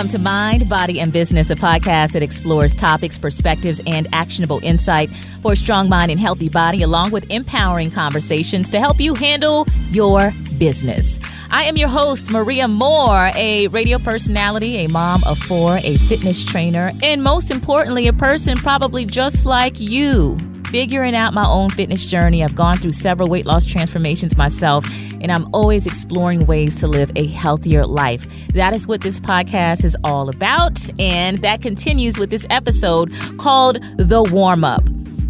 Welcome to Mind, Body, and Business, a podcast that explores topics, perspectives, and actionable insight for a strong mind and healthy body, along with empowering conversations to help you handle your business. I am your host, Maria Moore, a radio personality, a mom of four, a fitness trainer, and most importantly, a person probably just like you figuring out my own fitness journey. I've gone through several weight loss transformations myself, and I'm always exploring ways to live a healthier life. That is what this podcast is all about, and that continues with this episode called The Warm Up.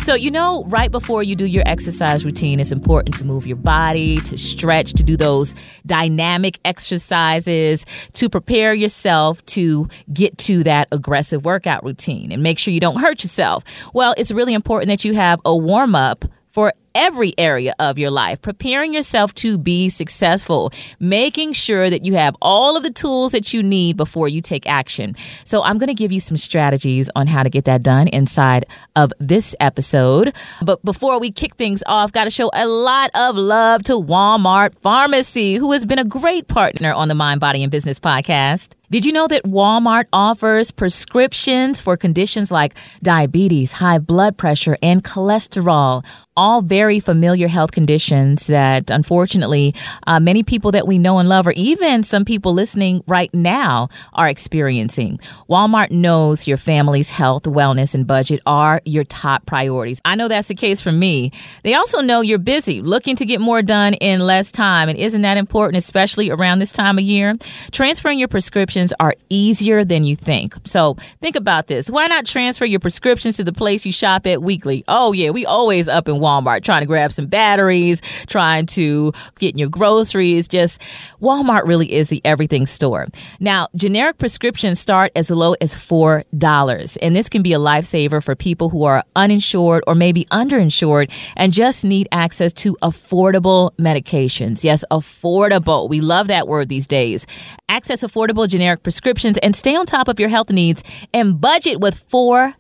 So, you know, right before you do your exercise routine, it's important to move your body, to stretch, to do those dynamic exercises, to prepare yourself to get to that aggressive workout routine and make sure you don't hurt yourself. Well, it's really important that you have a warm up for every area of your life, preparing yourself to be successful, making sure that you have all of the tools that you need before you take action. So, I'm going to give you some strategies on how to get that done inside of this episode. But before we kick things off, got to show a lot of love to Walmart Pharmacy, who has been a great partner on the Mind, Body, and Business podcast. Did you know that Walmart offers prescriptions for conditions like diabetes, high blood pressure, and cholesterol? All very familiar health conditions that unfortunately uh, many people that we know and love, or even some people listening right now, are experiencing. Walmart knows your family's health, wellness, and budget are your top priorities. I know that's the case for me. They also know you're busy, looking to get more done in less time. And isn't that important, especially around this time of year? Transferring your prescriptions are easier than you think. So think about this. Why not transfer your prescriptions to the place you shop at weekly? Oh, yeah, we always up in Walmart trying to grab some batteries, trying to get your groceries. Just Walmart really is the everything store. Now, generic prescriptions start as low as $4, and this can be a lifesaver for people who are uninsured or maybe underinsured and just need access to affordable medications. Yes, affordable. We love that word these days. Access affordable generic prescriptions and stay on top of your health needs and budget with $4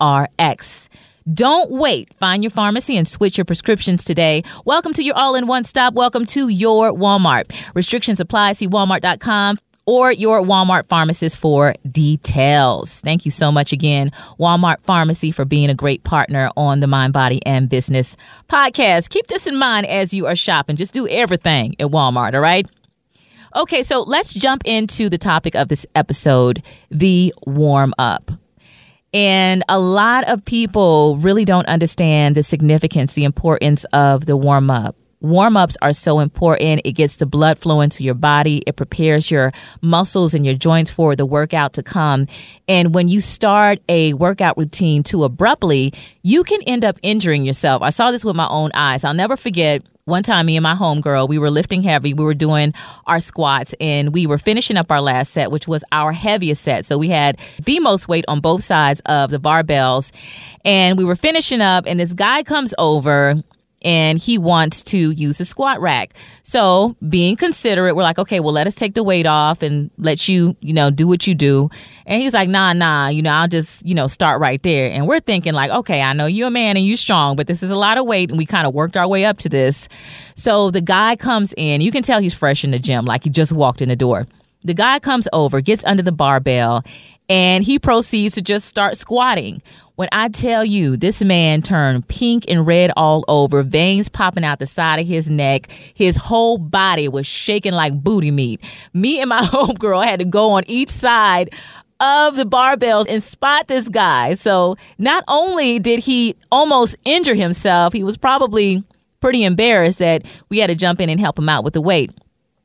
RX. Don't wait. Find your pharmacy and switch your prescriptions today. Welcome to your all in one stop. Welcome to your Walmart. Restrictions apply. See walmart.com or your Walmart pharmacist for details. Thank you so much again, Walmart Pharmacy, for being a great partner on the Mind, Body, and Business podcast. Keep this in mind as you are shopping. Just do everything at Walmart, all right? Okay, so let's jump into the topic of this episode the warm up. And a lot of people really don't understand the significance, the importance of the warm up. Warm ups are so important. It gets the blood flowing to your body. It prepares your muscles and your joints for the workout to come. And when you start a workout routine too abruptly, you can end up injuring yourself. I saw this with my own eyes. I'll never forget one time me and my homegirl we were lifting heavy. We were doing our squats and we were finishing up our last set which was our heaviest set. So we had the most weight on both sides of the barbells and we were finishing up and this guy comes over and he wants to use a squat rack. So, being considerate, we're like, okay, well, let us take the weight off and let you, you know, do what you do. And he's like, nah, nah, you know, I'll just, you know, start right there. And we're thinking, like, okay, I know you're a man and you're strong, but this is a lot of weight. And we kind of worked our way up to this. So, the guy comes in, you can tell he's fresh in the gym, like he just walked in the door. The guy comes over, gets under the barbell, and he proceeds to just start squatting. When I tell you this man turned pink and red all over, veins popping out the side of his neck, his whole body was shaking like booty meat. Me and my homegirl had to go on each side of the barbells and spot this guy. So not only did he almost injure himself, he was probably pretty embarrassed that we had to jump in and help him out with the weight.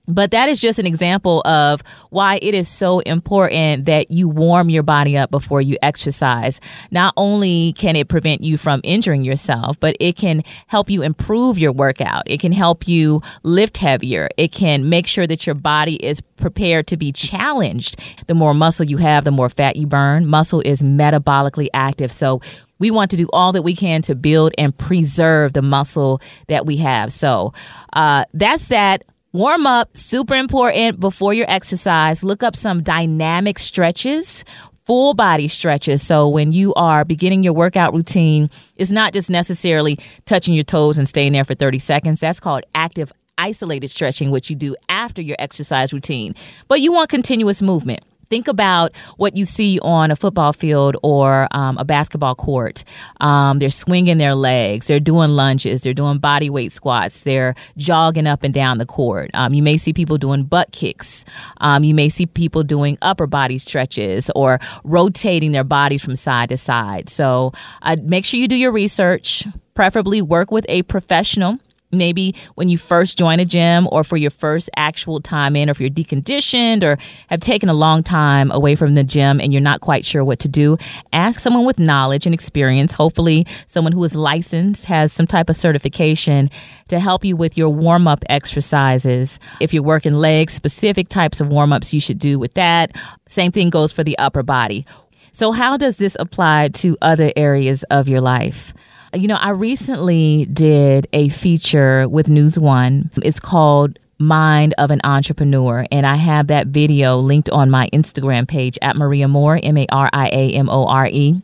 But that is just an example of why it is so important that you warm your body up before you exercise. Not only can it prevent you from injuring yourself, but it can help you improve your workout. It can help you lift heavier. It can make sure that your body is prepared to be challenged. The more muscle you have, the more fat you burn. Muscle is metabolically active. So we want to do all that we can to build and preserve the muscle that we have. So uh, that's that. Warm up, super important before your exercise. Look up some dynamic stretches, full body stretches. So when you are beginning your workout routine, it's not just necessarily touching your toes and staying there for 30 seconds. That's called active isolated stretching, which you do after your exercise routine. But you want continuous movement. Think about what you see on a football field or um, a basketball court. Um, they're swinging their legs, they're doing lunges, they're doing body weight squats, they're jogging up and down the court. Um, you may see people doing butt kicks. Um, you may see people doing upper body stretches or rotating their bodies from side to side. So uh, make sure you do your research. Preferably work with a professional maybe when you first join a gym or for your first actual time in, or if you're deconditioned or have taken a long time away from the gym and you're not quite sure what to do, ask someone with knowledge and experience, hopefully someone who is licensed, has some type of certification to help you with your warm up exercises. If you're working legs, specific types of warm ups you should do with that. Same thing goes for the upper body. So, how does this apply to other areas of your life? You know, I recently did a feature with NewsOne. It's called Mind of an Entrepreneur. And I have that video linked on my Instagram page at Maria Moore, M A R I A M O R E.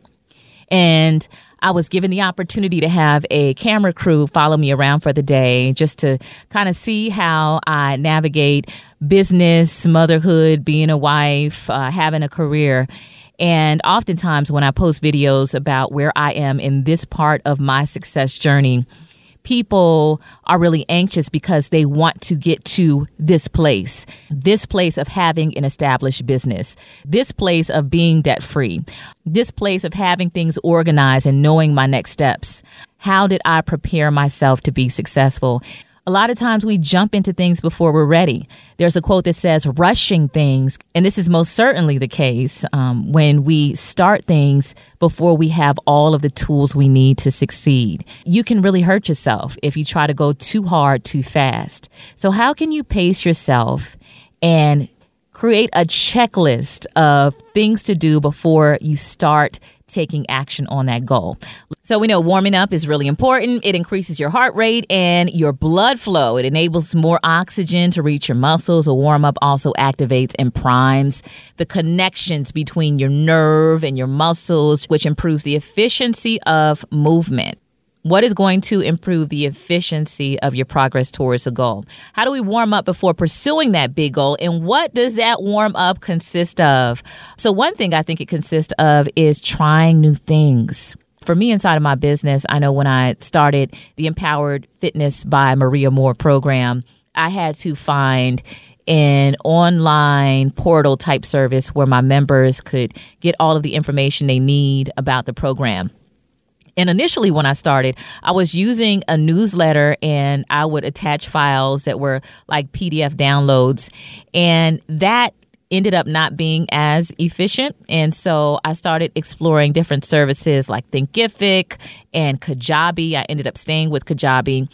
And I was given the opportunity to have a camera crew follow me around for the day just to kind of see how I navigate business, motherhood, being a wife, uh, having a career. And oftentimes, when I post videos about where I am in this part of my success journey, people are really anxious because they want to get to this place, this place of having an established business, this place of being debt free, this place of having things organized and knowing my next steps. How did I prepare myself to be successful? A lot of times we jump into things before we're ready. There's a quote that says, rushing things, and this is most certainly the case um, when we start things before we have all of the tools we need to succeed. You can really hurt yourself if you try to go too hard too fast. So, how can you pace yourself and create a checklist of things to do before you start taking action on that goal. So we know warming up is really important. It increases your heart rate and your blood flow. It enables more oxygen to reach your muscles. A warm up also activates and primes the connections between your nerve and your muscles, which improves the efficiency of movement. What is going to improve the efficiency of your progress towards a goal? How do we warm up before pursuing that big goal? And what does that warm up consist of? So, one thing I think it consists of is trying new things. For me, inside of my business, I know when I started the Empowered Fitness by Maria Moore program, I had to find an online portal type service where my members could get all of the information they need about the program. And initially, when I started, I was using a newsletter and I would attach files that were like PDF downloads. And that ended up not being as efficient. And so I started exploring different services like Thinkific and Kajabi. I ended up staying with Kajabi.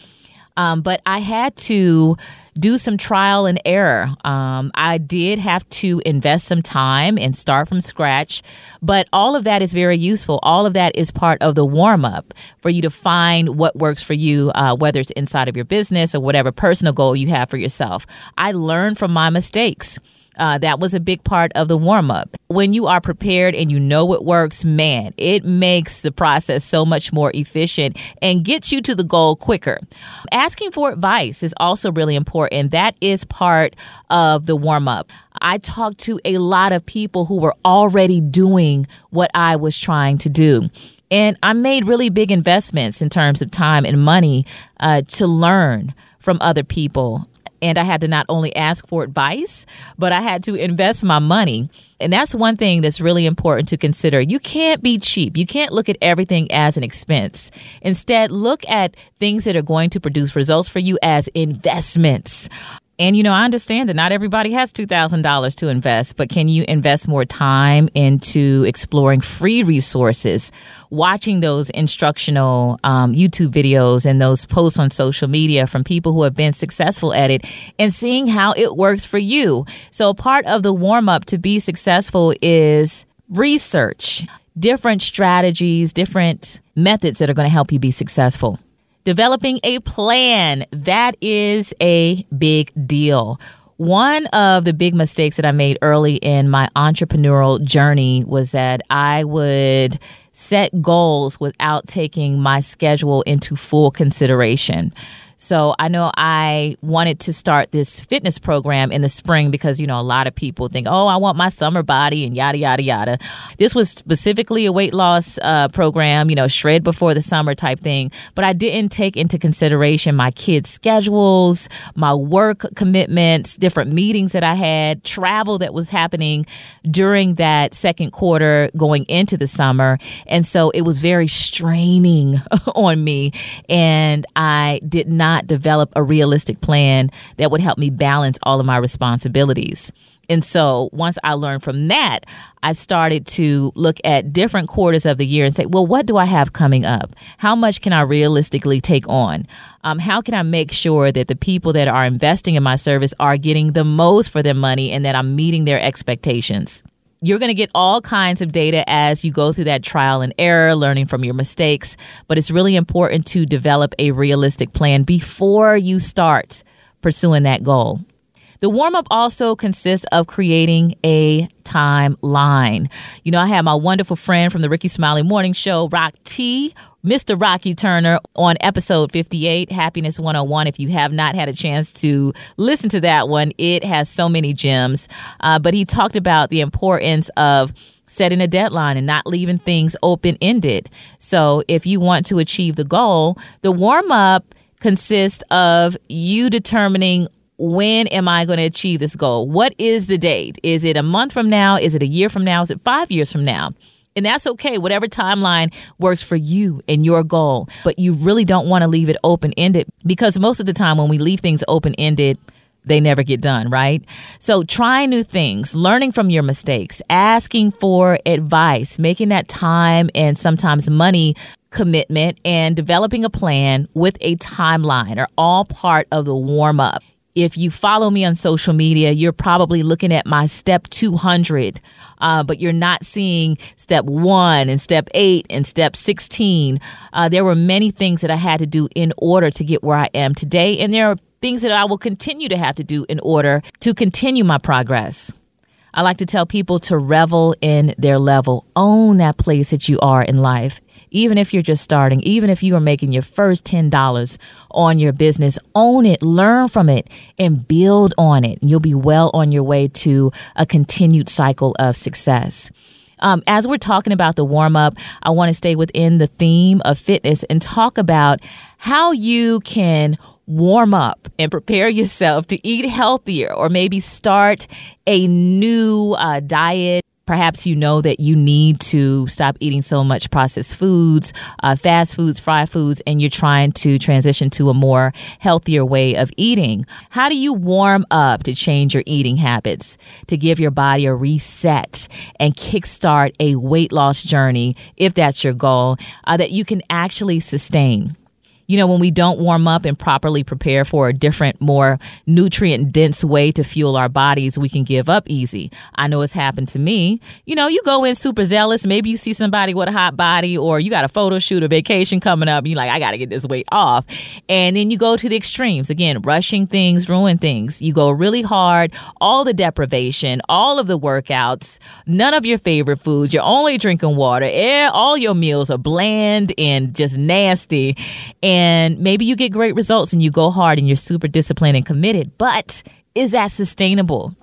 Um, but I had to do some trial and error. Um, I did have to invest some time and start from scratch, but all of that is very useful. All of that is part of the warm up for you to find what works for you, uh, whether it's inside of your business or whatever personal goal you have for yourself. I learned from my mistakes. Uh, that was a big part of the warm up. When you are prepared and you know it works, man, it makes the process so much more efficient and gets you to the goal quicker. Asking for advice is also really important. That is part of the warm up. I talked to a lot of people who were already doing what I was trying to do. And I made really big investments in terms of time and money uh, to learn from other people and I had to not only ask for advice, but I had to invest my money. And that's one thing that's really important to consider. You can't be cheap. You can't look at everything as an expense. Instead, look at things that are going to produce results for you as investments. And you know, I understand that not everybody has $2,000 to invest, but can you invest more time into exploring free resources, watching those instructional um, YouTube videos and those posts on social media from people who have been successful at it and seeing how it works for you? So, part of the warm up to be successful is research, different strategies, different methods that are going to help you be successful. Developing a plan, that is a big deal. One of the big mistakes that I made early in my entrepreneurial journey was that I would set goals without taking my schedule into full consideration. So I know I wanted to start this fitness program in the spring because, you know, a lot of people think, oh, I want my summer body and yada, yada, yada. This was specifically a weight loss uh, program, you know, shred before the summer type thing. But I didn't take into consideration my kids' schedules, my work commitments, different meetings that I had, travel that was happening during that second quarter going into the summer. And so it was very straining on me. And I did not not develop a realistic plan that would help me balance all of my responsibilities. And so once I learned from that, I started to look at different quarters of the year and say, well, what do I have coming up? How much can I realistically take on? Um, how can I make sure that the people that are investing in my service are getting the most for their money and that I'm meeting their expectations? You're going to get all kinds of data as you go through that trial and error, learning from your mistakes. But it's really important to develop a realistic plan before you start pursuing that goal. The warm up also consists of creating a timeline. You know, I have my wonderful friend from the Rickey Smiley Morning Show, Rock T, Mr. Rocky Turner, on episode 58, Happiness 101. If you have not had a chance to listen to that one, it has so many gems. Uh, but he talked about the importance of setting a deadline and not leaving things open ended. So if you want to achieve the goal, the warm up consists of you determining when am I going to achieve this goal? What is the date? Is it a month from now? Is it a year from now? Is it five years from now? And that's okay, whatever timeline works for you and your goal. But you really don't want to leave it open ended because most of the time when we leave things open ended, they never get done, right? So try new things, learning from your mistakes, asking for advice, making that time and sometimes money commitment, and developing a plan with a timeline are all part of the warm up. If you follow me on social media, you're probably looking at my step 200, uh, but you're not seeing step one and step eight and step 16. Uh, there were many things that I had to do in order to get where I am today, and there are things that I will continue to have to do in order to continue my progress. I like to tell people to revel in their level, own that place that you are in life even if you're just starting, even if you are making your first $10 on your business, own it, learn from it, and build on it. You'll be well on your way to a continued cycle of success. Um, as we're talking about the warm up, I want to stay within the theme of fitness and talk about how you can warm up and prepare yourself to eat healthier or maybe start a new uh, diet Perhaps you know that you need to stop eating so much processed foods, uh, fast foods, fried foods, and you're trying to transition to a more healthier way of eating. How do you warm up to change your eating habits, to give your body a reset and kickstart a weight loss journey, if that's your goal, uh, that you can actually sustain? You know, when we don't warm up and properly prepare for a different, more nutrient dense way to fuel our bodies, we can give up easy. I know it's happened to me. You know, you go in super zealous, maybe you see somebody with a hot body, or you got a photo shoot, a vacation coming up, you're like, I got to get this weight off. And then you go to the extremes. Again, rushing things, ruin things. You go really hard, all the deprivation, all of the workouts, none of your favorite foods, you're only drinking water, eh, all your meals are bland and just nasty. And maybe you get great results and you go hard and you're super disciplined and committed, but is that sustainable?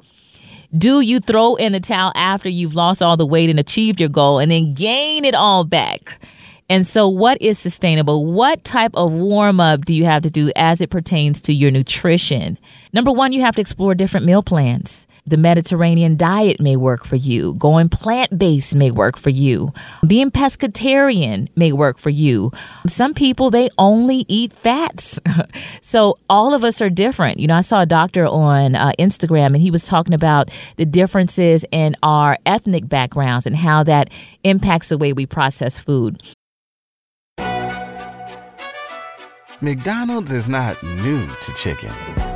Do you throw in the towel after you've lost all the weight and achieved your goal and then gain it all back? And so, what is sustainable? What type of warm up do you have to do as it pertains to your nutrition? Number one, you have to explore different meal plans. The Mediterranean diet may work for you. Going plant based may work for you. Being pescatarian may work for you. Some people, they only eat fats. so, all of us are different. You know, I saw a doctor on uh, Instagram and he was talking about the differences in our ethnic backgrounds and how that impacts the way we process food. McDonald's is not new to chicken.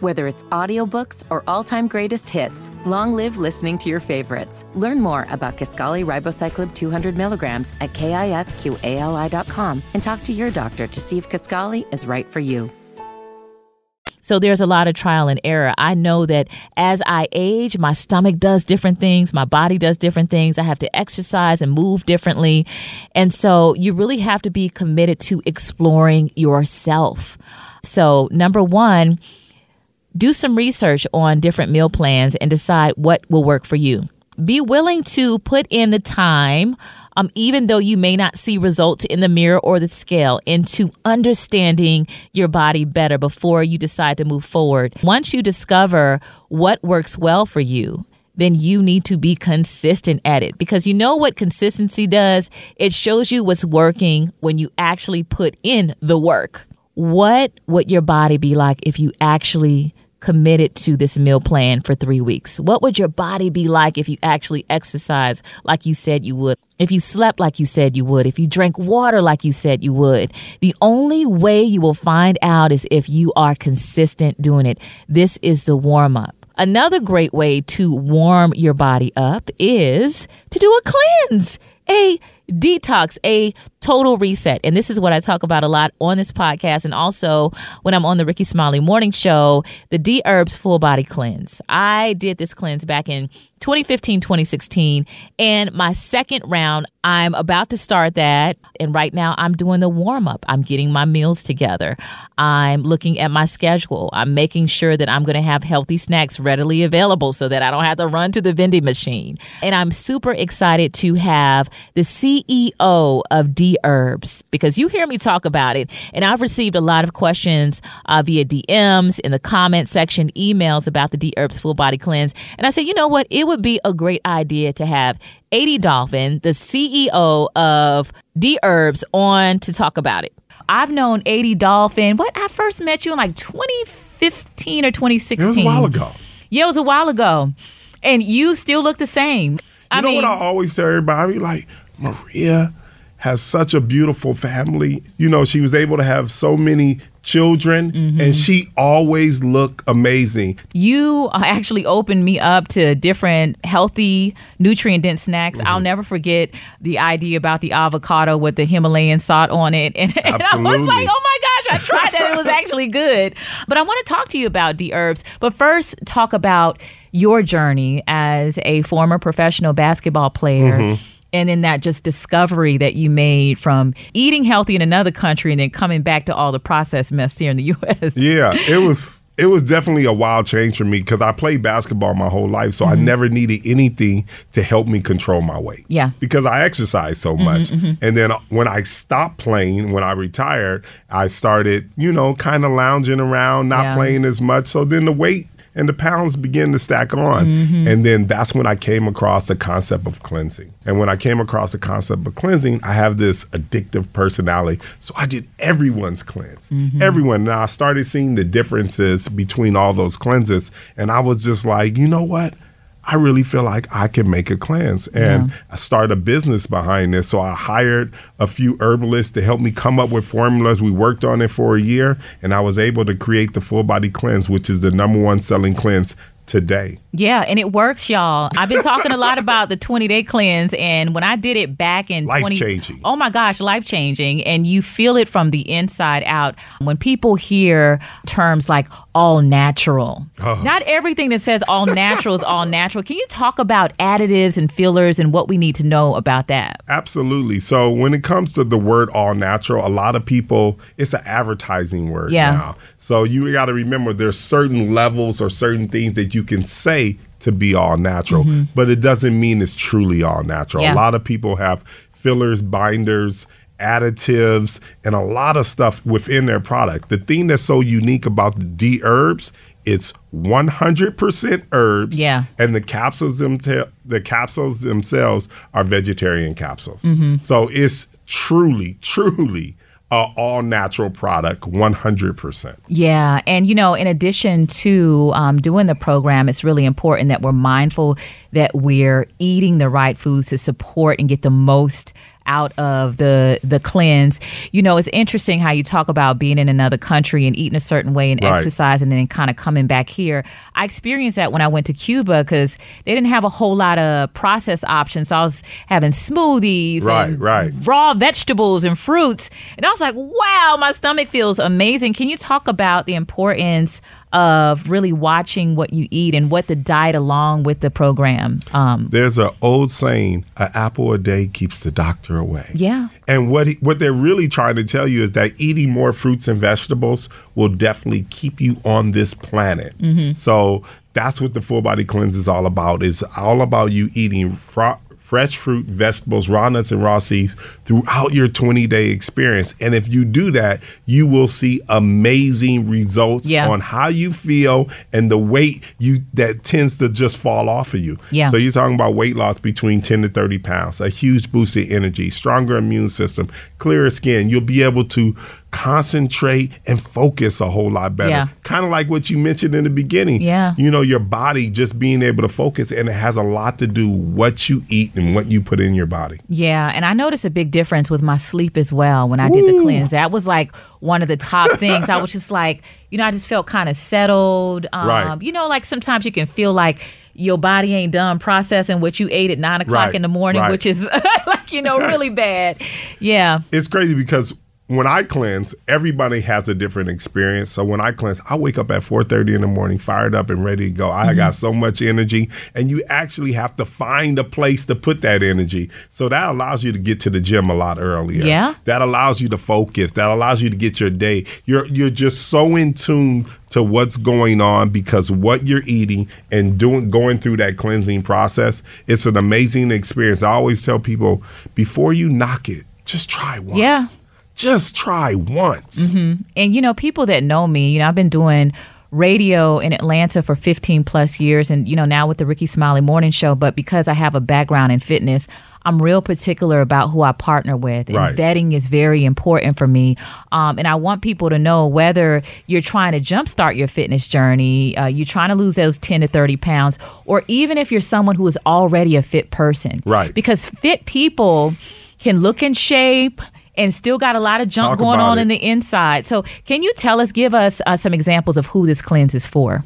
Whether it's audiobooks or all-time greatest hits, long live listening to your favorites. Learn more about Kisqali ribociclib 200 milligrams at kisqali.com and talk to your doctor to see if Kisqali is right for you. So there's a lot of trial and error. I know that as I age, my stomach does different things, my body does different things. I have to exercise and move differently. And so you really have to be committed to exploring yourself. So, number one, do some research on different meal plans and decide what will work for you. Be willing to put in the time, um, even though you may not see results in the mirror or the scale, into understanding your body better before you decide to move forward. Once you discover what works well for you, then you need to be consistent at it because you know what consistency does? It shows you what's working when you actually put in the work. What would your body be like if you actually committed to this meal plan for three weeks? What would your body be like if you actually exercise like you said you would? If you slept like you said you would? If you drank water like you said you would? The only way you will find out is if you are consistent doing it. This is the warm up. Another great way to warm your body up is to do a cleanse, a detox, a total reset. And this is what I talk about a lot on this podcast and also when I'm on the Rickey Smiley Morning Show, the Dherbs Full Body Cleanse. I did this cleanse back in 2015, 2016. And my second round, I'm about to start that. And right now, I'm doing the warm up. I'm getting my meals together. I'm looking at my schedule. I'm making sure that I'm going to have healthy snacks readily available so that I don't have to run to the vending machine. And I'm super excited to have the CEO of D Herbs because you hear me talk about it. And I've received a lot of questions uh, via DMs in the comment section, emails about the Dherbs Full Body Cleanse. And I said, you know what? It would be a great idea to have AD Dolphin, the CEO of Dherbs, on to talk about it. I've known AD Dolphin. What I first met you in like 2015 or 2016. It was a while ago. Yeah, it was a while ago, and you still look the same. You I know mean, what I always tell everybody? Like, Maria has such a beautiful family. You know, she was able to have so many children Mm-hmm. and she always looked amazing. you actually opened me up to different healthy, nutrient dense snacks. Mm-hmm. I'll never forget the idea about the avocado with the Himalayan salt on it. And, and I was like, oh my gosh, I tried that. It was actually good. But I want to talk to you about Dherbs. But first, talk about your journey as a former professional basketball player. Mm-hmm. And then that just discovery that you made from eating healthy in another country and then coming back to all the processed mess here in the U.S. Yeah, it was it was definitely a wild change for me because I played basketball my whole life, so I never needed anything to help me control my weight. Mm-hmm. Yeah. because I exercised so much, and then when I stopped playing, when I retired, I started, you know, kind of lounging around, not Yeah. playing as much. So then the weight and the pounds begin to stack on. Mm-hmm. And then that's when I came across the concept of cleansing. And when I came across the concept of cleansing, I have this addictive personality. So I did everyone's cleanse. Mm-hmm. Everyone. Now I started seeing the differences between all those cleanses. And I was just like, you know what? I really feel like I can make a cleanse. And Yeah. I started a business behind this. So I hired a few herbalists to help me come up with formulas. We worked on it for a year, and I was able to create the full body cleanse, which is the number one selling cleanse today. Yeah, and it works, y'all. I've been talking a lot about the 20 day cleanse, and when I did it back in 20 Life-changing. Oh my gosh, life changing. And you feel it from the inside out. When people hear terms like all natural, Uh-huh. not everything that says all natural is all natural. Can you talk about additives and fillers and what we need to know about that? Absolutely. So when it comes to the word all natural, a lot of people it's an advertising word Yeah. now. So you got to remember there's certain levels or certain things that you can say to be all natural, mm-hmm. but it doesn't mean it's truly all natural. Yeah. A lot of people have fillers, binders, additives, and a lot of stuff within their product. The thing that's so unique about the Dherbs, it's 100% herbs Yeah. and the capsules them the capsules themselves are vegetarian capsules. Mm-hmm. So it's truly, truly a all natural product, 100%. Yeah. And, you know, in addition to um, doing the program, it's really important that we're mindful that we're eating the right foods to support and get the most out of the the cleanse. You know, it's interesting how you talk about being in another country and eating a certain way and Right. exercise and then kind of coming back here. I experienced that when I went to Cuba because they didn't have a whole lot of processed options. So I was having smoothies Right, and right. raw vegetables and fruits. And I was like, wow, my stomach feels amazing. Can you talk about the importance of really watching what you eat and what the diet along with the program? Um, There's an old saying, an apple a day keeps the doctor away. yeah. And what he, what they're really trying to tell you is that eating more fruits and vegetables will definitely keep you on this planet. Mm-hmm. So that's what the full body cleanse is all about. It's all about you eating fr- fresh fruit, vegetables, raw nuts, and raw seeds throughout your 20 day experience. And if you do that, you will see amazing results Yeah. on how you feel and the weight you that tends to just fall off of you. Yeah. So you're talking about weight loss between 10 to 30 pounds, a huge boost in energy, stronger immune system, clearer skin. You'll be able to concentrate and focus a whole lot better. Yeah. Kind of like what you mentioned in the beginning. Yeah. You know, your body just being able to focus, and it has a lot to do what you eat and what you put in your body. Yeah, and I noticed a big difference with my sleep as well when I did the cleanse. That was like one of the top things. I was just like, you know, I just felt kind of settled. Um, Right. You know, like sometimes you can feel like your body ain't done processing what you ate at nine o'clock Right, in the morning, right. which is like, you know, really bad. Yeah. It's crazy because when I cleanse, everybody has a different experience. So when I cleanse, I wake up at 4:30 in the morning, fired up and ready to go. I got mm-hmm. so much energy, and you actually have to find a place to put that energy. So that allows you to get to the gym a lot earlier. Yeah. That allows you to focus. That allows you to get your day. You're you're just so in tune to what's going on because what you're eating and doing going through that cleansing process, it's an amazing experience. I always tell people before you knock it, just try once. Yeah. Just try once. And you know, people that know me, you know, I've been doing radio in Atlanta for 15 plus years and you know, now with the Rickey Smiley Morning Show, but because I have a background in fitness, I'm real particular about who I partner with. And Right. vetting is very important for me. Um, and I want people to know whether you're trying to jumpstart your fitness journey, uh, you're trying to lose those 10 to 30 pounds, or even if you're someone who is already a fit person. Right. Because fit people can look in shape and still got a lot of junk Talk going on it. in the inside. So, can you tell us, give us uh, some examples of who this cleanse is for?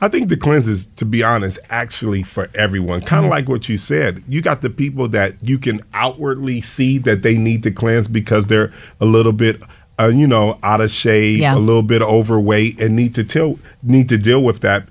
I think the cleanse is, to be honest, actually for everyone. Kind of Mm-hmm. like what you said. You got the people that you can outwardly see that they need to cleanse because they're a little bit, uh, you know, out of shape, Yeah. a little bit overweight, and need to till, need to deal with that.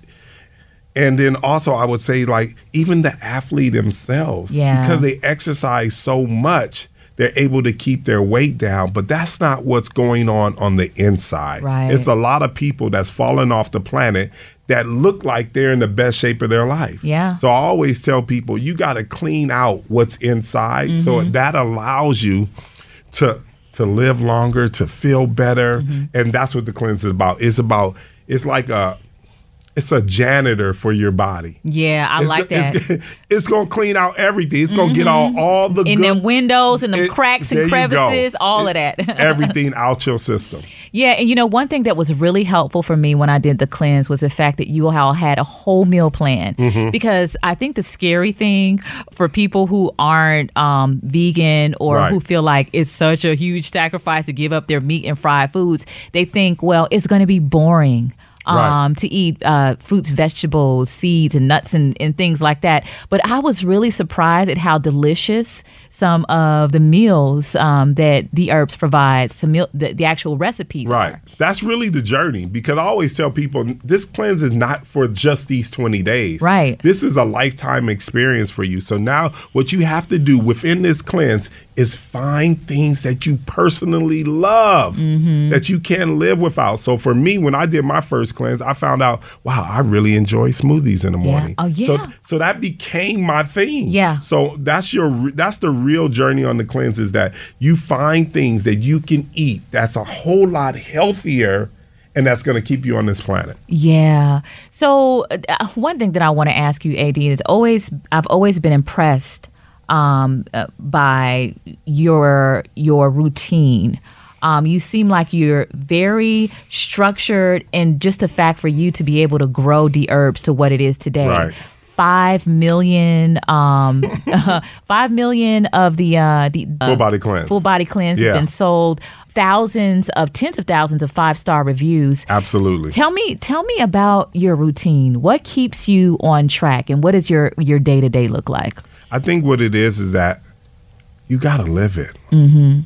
And then also, I would say, like even the athlete themselves, Yeah. because they exercise so much, they're able to keep their weight down. But that's not what's going on on the inside. Right. It's a lot of people that's fallen off the planet that look like they're in the best shape of their life. Yeah. So I always tell people you got to clean out what's inside, so Mm-hmm. that allows you to to live longer, to feel better, Mm-hmm. and that's what the cleanse is about. It's about it's like a it's a janitor for your body. Yeah, I It's like go- that. It's, it's gonna clean out everything. It's gonna get all all the in good, them windows and the cracks and crevices, all of that. everything out your system. Yeah, and you know, one thing that was really helpful for me when I did the cleanse was the fact that you all had a whole meal plan. Mm-hmm. Because I think the scary thing for people who aren't um, vegan or Right. who feel like it's such a huge sacrifice to give up their meat and fried foods, they think, well, it's going to be boring. Right. Um, to eat uh, fruits, vegetables, seeds, and nuts, and, and things like that. But I was really surprised at how delicious some of the meals um, that the herbs provides, some meal, the, the actual recipes. Right. are. That's really the journey because I always tell people this cleanse is not for just these 20 days. Right. This is a lifetime experience for you. So now what you have to do within this cleanse is find things that you personally love Mm-hmm. that you can't live without. So for me, when I did my first cleanse, I found out, wow, I really enjoy smoothies in the morning. Oh, So yeah. so so that became my thing. Yeah. So that's your that's the real journey on the cleanse is that you find things that you can eat that's a whole lot healthier and that's going to keep you on this planet. Yeah. So uh, one thing that I want to ask you, Ad, is always I've always been impressed um, uh, by your your routine. Um, you seem like you're very structured, and just the fact for you to be able to grow the herbs to what it is today. Right. Five million, um, five million of the uh, the uh, Full body cleanse. full body cleanse Yeah. have been sold. Thousands of tens of thousands of five star reviews. Absolutely. Tell me, tell me about your routine. What keeps you on track, and what does your your day to day look like? I think what it is is that you got to live it. Mm-hmm.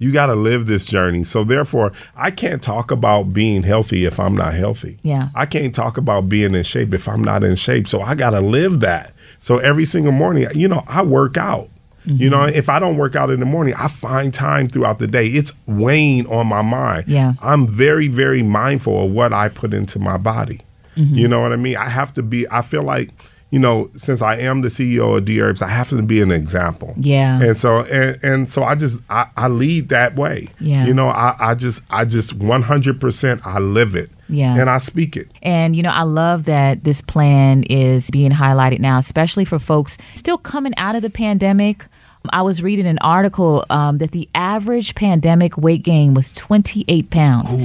You got to live this journey. So therefore, I can't talk about being healthy if I'm not healthy. Yeah. I can't talk about being in shape if I'm not in shape. So I got to live that. So every single morning, you know, I work out. You know, mm-hmm. if I don't work out in the morning, I find time throughout the day. It's weighing on my mind. Yeah. I'm very, very mindful of what I put into my body. Mm-hmm. You know what I mean? I have to be, I feel like, you know, since I am the CEO of Dherbs, I have to be an example. Yeah. And so and, and so I just I, I lead that way. Yeah. You know, I, I just I just one hundred percent I live it. Yeah. And I speak it. And you know, I love that this plan is being highlighted now, especially for folks still coming out of the pandemic. I was reading an article um, that the average pandemic weight gain was 28 pounds.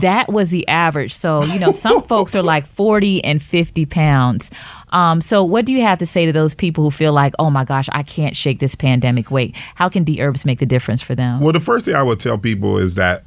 That was the average. So, you know, some folks are like 40 and 50 pounds. Um, so, what do you have to say to those people who feel like, oh my gosh, I can't shake this pandemic weight? How can Dherbs make the difference for them? Well, the first thing I would tell people is that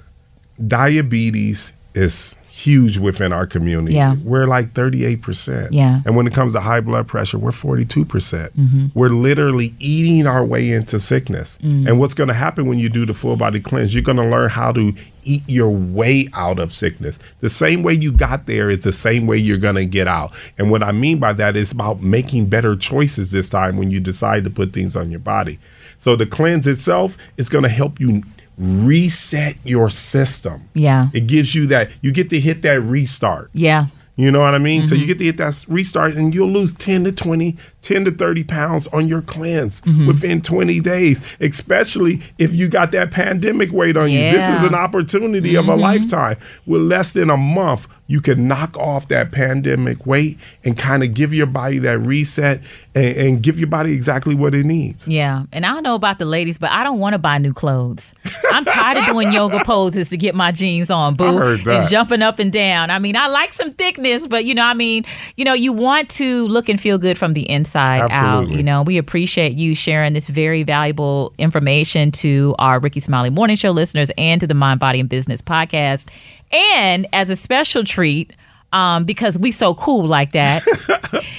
diabetes is huge within our community. Yeah. We're like 38%. Yeah. And when it comes to high blood pressure, we're 42%. percent mm-hmm. We're literally eating our way into sickness. Mm. And what's going to happen when you do the full body cleanse, you're going to learn how to eat your way out of sickness. The same way you got there is the same way you're going to get out. And what I mean by that is about making better choices this time when you decide to put things on your body. So the cleanse itself is going to help you reset your system. Yeah. It gives you that you get to hit that restart. Yeah. You know what I mean? So mm-hmm. you get to hit that restart and you'll lose 10 to 20, 10 to 30 pounds on your cleanse mm-hmm. within 20 days, especially if you got that pandemic weight on you. This is an opportunity of a mm-hmm. lifetime. With less than a month, you can knock off that pandemic weight and kind of give your body that reset and, and give your body exactly what it needs. Yeah, and I don't know about the ladies, but I don't want to buy new clothes. I'm tired of doing yoga poses to get my jeans on, boo, and jumping up and down. I mean, I like some thickness, but you know, I mean, you know, you want to look and feel good from the inside out. Absolutely. You know, we appreciate you sharing this very valuable information to our Rickey Smiley Morning Show listeners and to the Mind, Body, and Business podcast. And as a special treat. Um, because we so cool like that,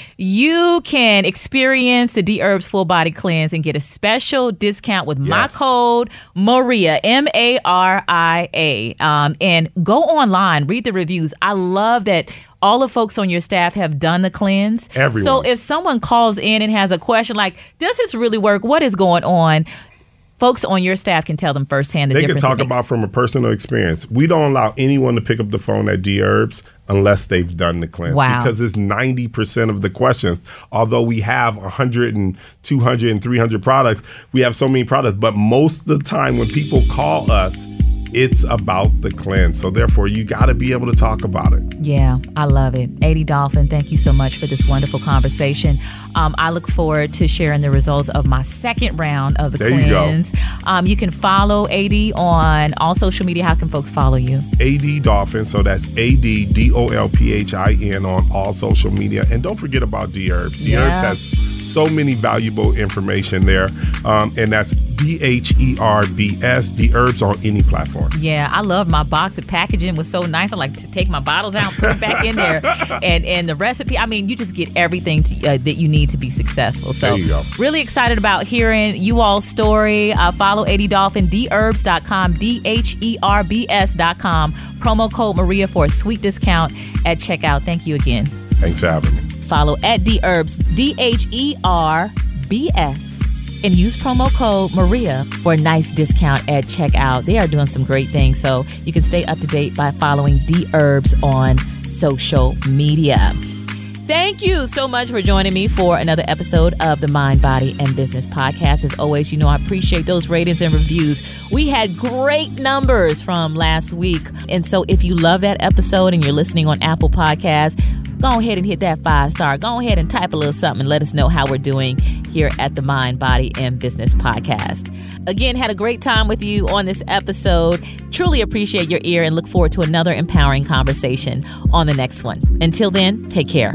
you can experience the Dherbs Full Body Cleanse and get a special discount with my code Maria M A R I A. Um, and go online, read the reviews. I love that all the folks on your staff have done the cleanse. Everyone. So if someone calls in and has a question like, "Does this really work? What is going on?" Folks on your staff can tell them firsthand the They can difference. it talk about from a personal experience. We don't allow anyone to pick up the phone at Dherbs unless they've done the cleanse. Wow. Because it's 90% of the questions. Although we have 100 and 200 and 300 products, we have so many products. But most of the time when people call us, It's about the cleanse. So therefore, you got to be able to talk about it. Yeah, I love it. AD Dolphin, thank you so much for this wonderful conversation. Um, I look forward to sharing the results of my second round of the there cleanse. You, um, you can follow AD on all social media. How can folks follow you? AD Dolphin. So that's A D D O L P H I N on all social media. And don't forget about Dherbs. D Herbs has so many valuable information there. Um, and that's D H E R B S, the herbs on any platform. Yeah, I love my box of packaging was so nice. I like to take my bottles out, put them back in there, and and the recipe. I mean, you just get everything to, uh, that you need to be successful. So, really excited about hearing you all's story. Uh, follow AD Dolphin, dherbs.com, D H E R B S.com. Promo code Maria for a sweet discount at checkout. Thank you again. Thanks for having me follow at Dherbs, D H E R B S, and use promo code Maria for a nice discount at checkout. They are doing some great things, so you can stay up to date by following Dherbs on social media. Thank you so much for joining me for another episode of the Mind, Body, and Business podcast. As always, you know, I appreciate those ratings and reviews. We had great numbers from last week. And so if you love that episode and you're listening on Apple Podcasts, go ahead and hit that five star. Go ahead and type a little something and let us know how we're doing here at the Mind, Body, and Business Podcast. Again, had a great time with you on this episode. Truly appreciate your ear and look forward to another empowering conversation on the next one. Until then, take care.